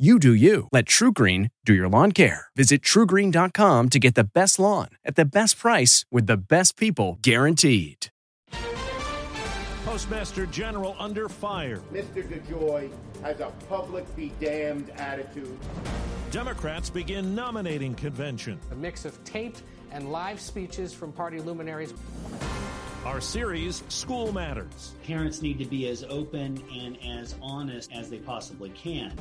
You do you. Let TruGreen do your lawn care. Visit trugreen.com to get the best lawn at the best price with the best people guaranteed. Postmaster General under fire. Mr. DeJoy has a public be damned attitude. Democrats begin nominating convention. A mix of taped and live speeches from party luminaries. Our series, School Matters. Parents need to be as open and as honest as they possibly can.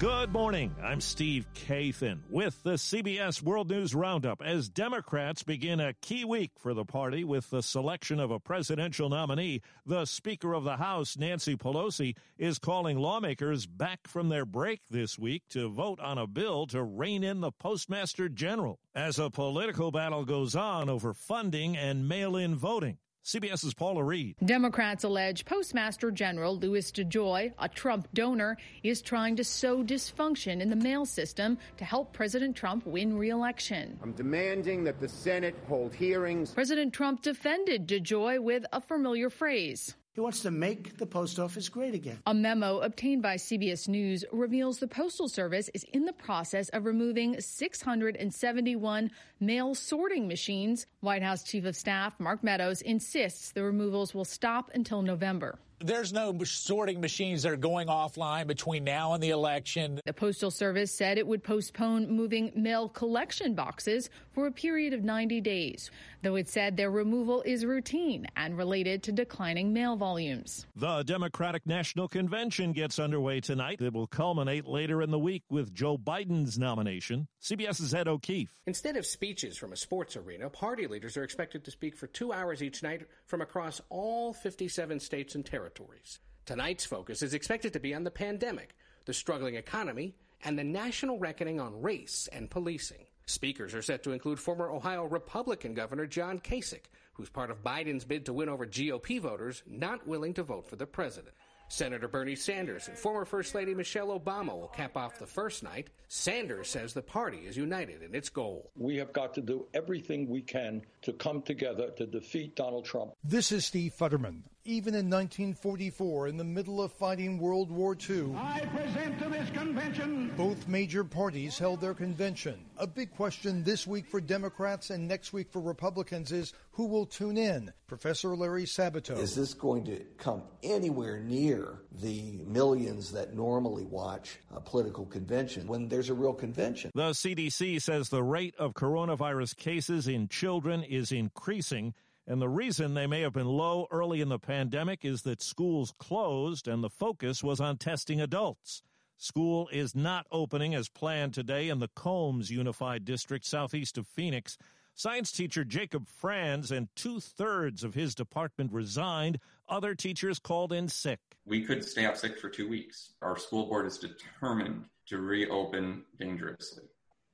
Good morning. I'm Steve Kathan with the CBS World News Roundup as Democrats begin a key week for the party with the selection of a presidential nominee. The Speaker of the House, Nancy Pelosi, is calling lawmakers back from their break this week to vote on a bill to rein in the Postmaster General as a political battle goes on over funding and mail in voting. CBS's Paula Reid. Democrats allege Postmaster General Louis DeJoy, a Trump donor, is trying to sow dysfunction in the mail system to help President Trump win re-election. I'm demanding that the Senate hold hearings. President Trump defended DeJoy with a familiar phrase. He wants to make the post office great again. A memo obtained by CBS News reveals the Postal Service is in the process of removing 671 mail sorting machines. White House Chief of Staff Mark Meadows insists the removals will stop until November. There's no sorting machines that are going offline between now and the election. The Postal Service said it would postpone moving mail collection boxes for a period of 90 days, though it said their removal is routine and related to declining mail volumes. The Democratic National Convention gets underway tonight. It will culminate later in the week with Joe Biden's nomination. CBS's Ed O'Keefe. Instead of speeches from a sports arena, party leaders are expected to speak for two hours each night from across all 57 states and territories territories. Tonight's focus is expected to be on the pandemic, the struggling economy, and the national reckoning on race and policing. Speakers are set to include former Ohio Republican Governor John Kasich, who's part of Biden's bid to win over GOP voters not willing to vote for the president. Senator Bernie Sanders and former First Lady Michelle Obama will cap off the first night. Sanders says the party is united in its goal. We have got to do everything we can to come together to defeat Donald Trump. This is Steve Futterman. Even in 1944, in the middle of fighting World War II, I present to this convention. Both major parties held their convention. A big question this week for Democrats and next week for Republicans is who will tune in? Professor Larry Sabato. Is this going to come anywhere near the millions that normally watch a political convention when there's a real convention? The CDC says the rate of coronavirus cases in children is increasing. And the reason they may have been low early in the pandemic is that schools closed and the focus was on testing adults. School is not opening as planned today in the Combs Unified District southeast of Phoenix. Science teacher Jacob Franz and two thirds of his department resigned. Other teachers called in sick. We could stay out sick for two weeks. Our school board is determined to reopen dangerously.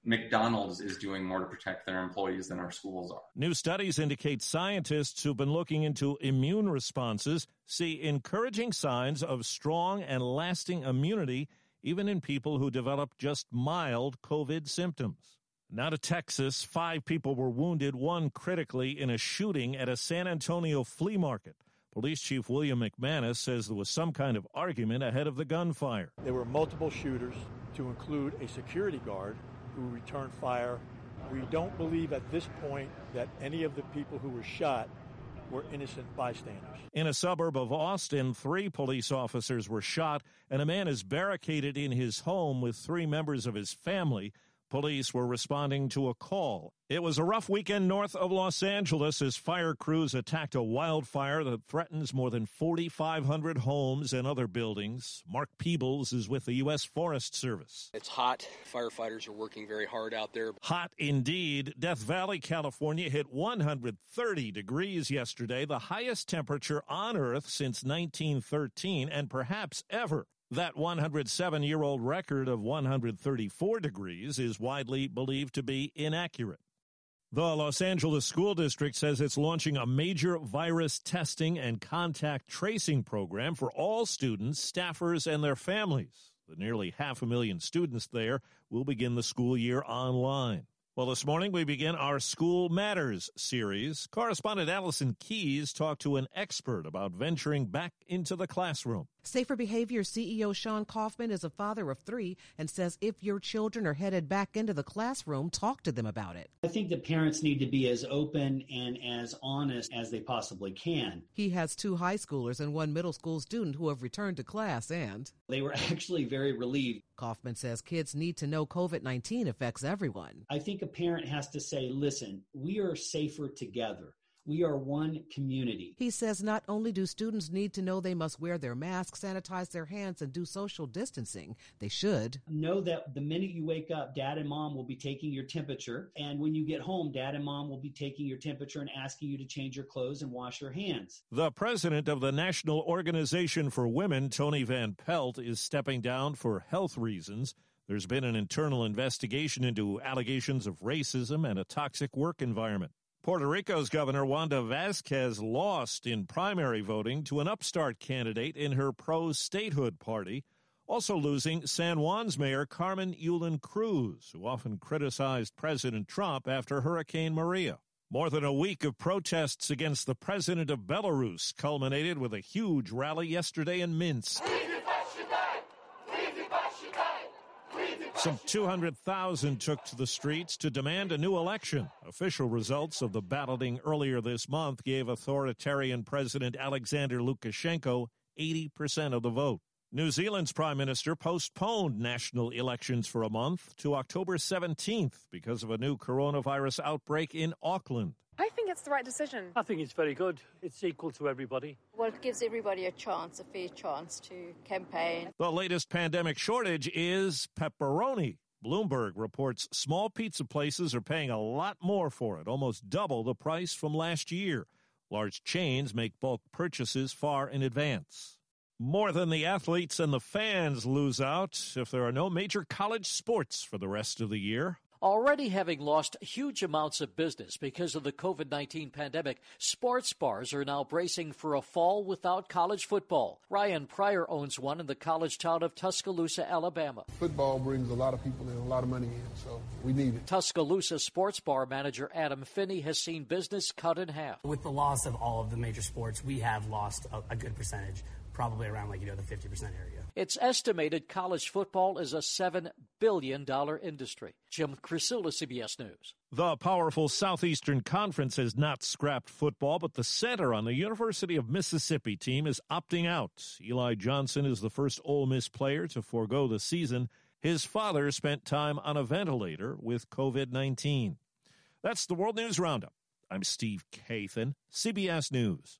McDonald's is doing more to protect their employees than our schools are. New studies indicate scientists who've been looking into immune responses see encouraging signs of strong and lasting immunity even in people who develop just mild COVID symptoms. Now to Texas, five people were wounded, one critically, in a shooting at a San Antonio flea market. Police Chief William McManus says there was some kind of argument ahead of the gunfire. There were multiple shooters, to include a security guard who returned fire. We don't believe at this point that any of the people who were shot were innocent bystanders. In a suburb of Austin, three police officers were shot, and a man is barricaded in his home with three members of his family. Police were responding to a call. It was a rough weekend north of Los Angeles as fire crews attacked a wildfire that threatens more than 4,500 homes and other buildings. Mark Peebles is with the U.S. Forest Service. It's hot. Firefighters are working very hard out there. Hot indeed. Death Valley, California hit 130 degrees yesterday, the highest temperature on Earth since 1913 and perhaps ever. That 107 year old record of 134 degrees is widely believed to be inaccurate. The Los Angeles School District says it's launching a major virus testing and contact tracing program for all students, staffers, and their families. The nearly half a million students there will begin the school year online. Well, this morning we begin our School Matters series. Correspondent Allison Keyes talked to an expert about venturing back into the classroom. Safer Behavior CEO Sean Kaufman is a father of three and says if your children are headed back into the classroom, talk to them about it. I think that parents need to be as open and as honest as they possibly can. He has two high schoolers and one middle school student who have returned to class and they were actually very relieved. Kaufman says kids need to know COVID 19 affects everyone. I think a parent has to say, listen, we are safer together. We are one community. He says not only do students need to know they must wear their masks, sanitize their hands, and do social distancing, they should know that the minute you wake up, dad and mom will be taking your temperature. And when you get home, dad and mom will be taking your temperature and asking you to change your clothes and wash your hands. The president of the National Organization for Women, Toni Van Pelt, is stepping down for health reasons. There's been an internal investigation into allegations of racism and a toxic work environment. Puerto Rico's Governor Wanda Vázquez lost in primary voting to an upstart candidate in her pro statehood party, also losing San Juan's Mayor Carmen Yulín Cruz, who often criticized President Trump after Hurricane Maria. More than a week of protests against the president of Belarus culminated with a huge rally yesterday in Minsk. Some 200,000 took to the streets to demand a new election. Official results of the balloting earlier this month gave authoritarian President Alexander Lukashenko 80% of the vote. New Zealand's prime minister postponed national elections for a month to October 17th because of a new coronavirus outbreak in Auckland. I think it's the right decision. I think it's very good. It's equal to everybody. Well, it gives everybody a chance, a fair chance to campaign. The latest pandemic shortage is pepperoni. Bloomberg reports small pizza places are paying a lot more for it, almost double the price from last year. Large chains make bulk purchases far in advance. More than the athletes and the fans lose out if there are no major college sports for the rest of the year. Already having lost huge amounts of business because of the COVID 19 pandemic, sports bars are now bracing for a fall without college football. Ryan Pryor owns one in the college town of Tuscaloosa, Alabama. Football brings a lot of people in, a lot of money in, so we need it. Tuscaloosa sports bar manager Adam Finney has seen business cut in half. With the loss of all of the major sports, we have lost a, a good percentage, probably around like, you know, the 50% area. It's estimated college football is a $7 billion industry. Jim Krasula, CBS News. The powerful Southeastern Conference has not scrapped football, but the center on the University of Mississippi team is opting out. Eli Johnson is the first Ole Miss player to forego the season. His father spent time on a ventilator with COVID 19. That's the World News Roundup. I'm Steve Kathan, CBS News.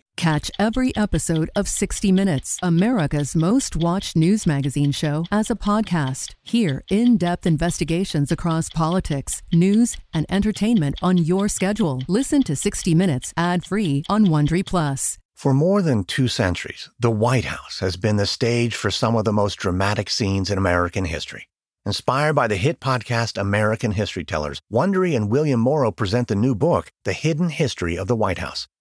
Catch every episode of 60 Minutes, America's most watched news magazine show, as a podcast. Hear in depth investigations across politics, news, and entertainment on your schedule. Listen to 60 Minutes ad free on Wondery Plus. For more than two centuries, the White House has been the stage for some of the most dramatic scenes in American history. Inspired by the hit podcast American History Tellers, Wondery and William Morrow present the new book, The Hidden History of the White House.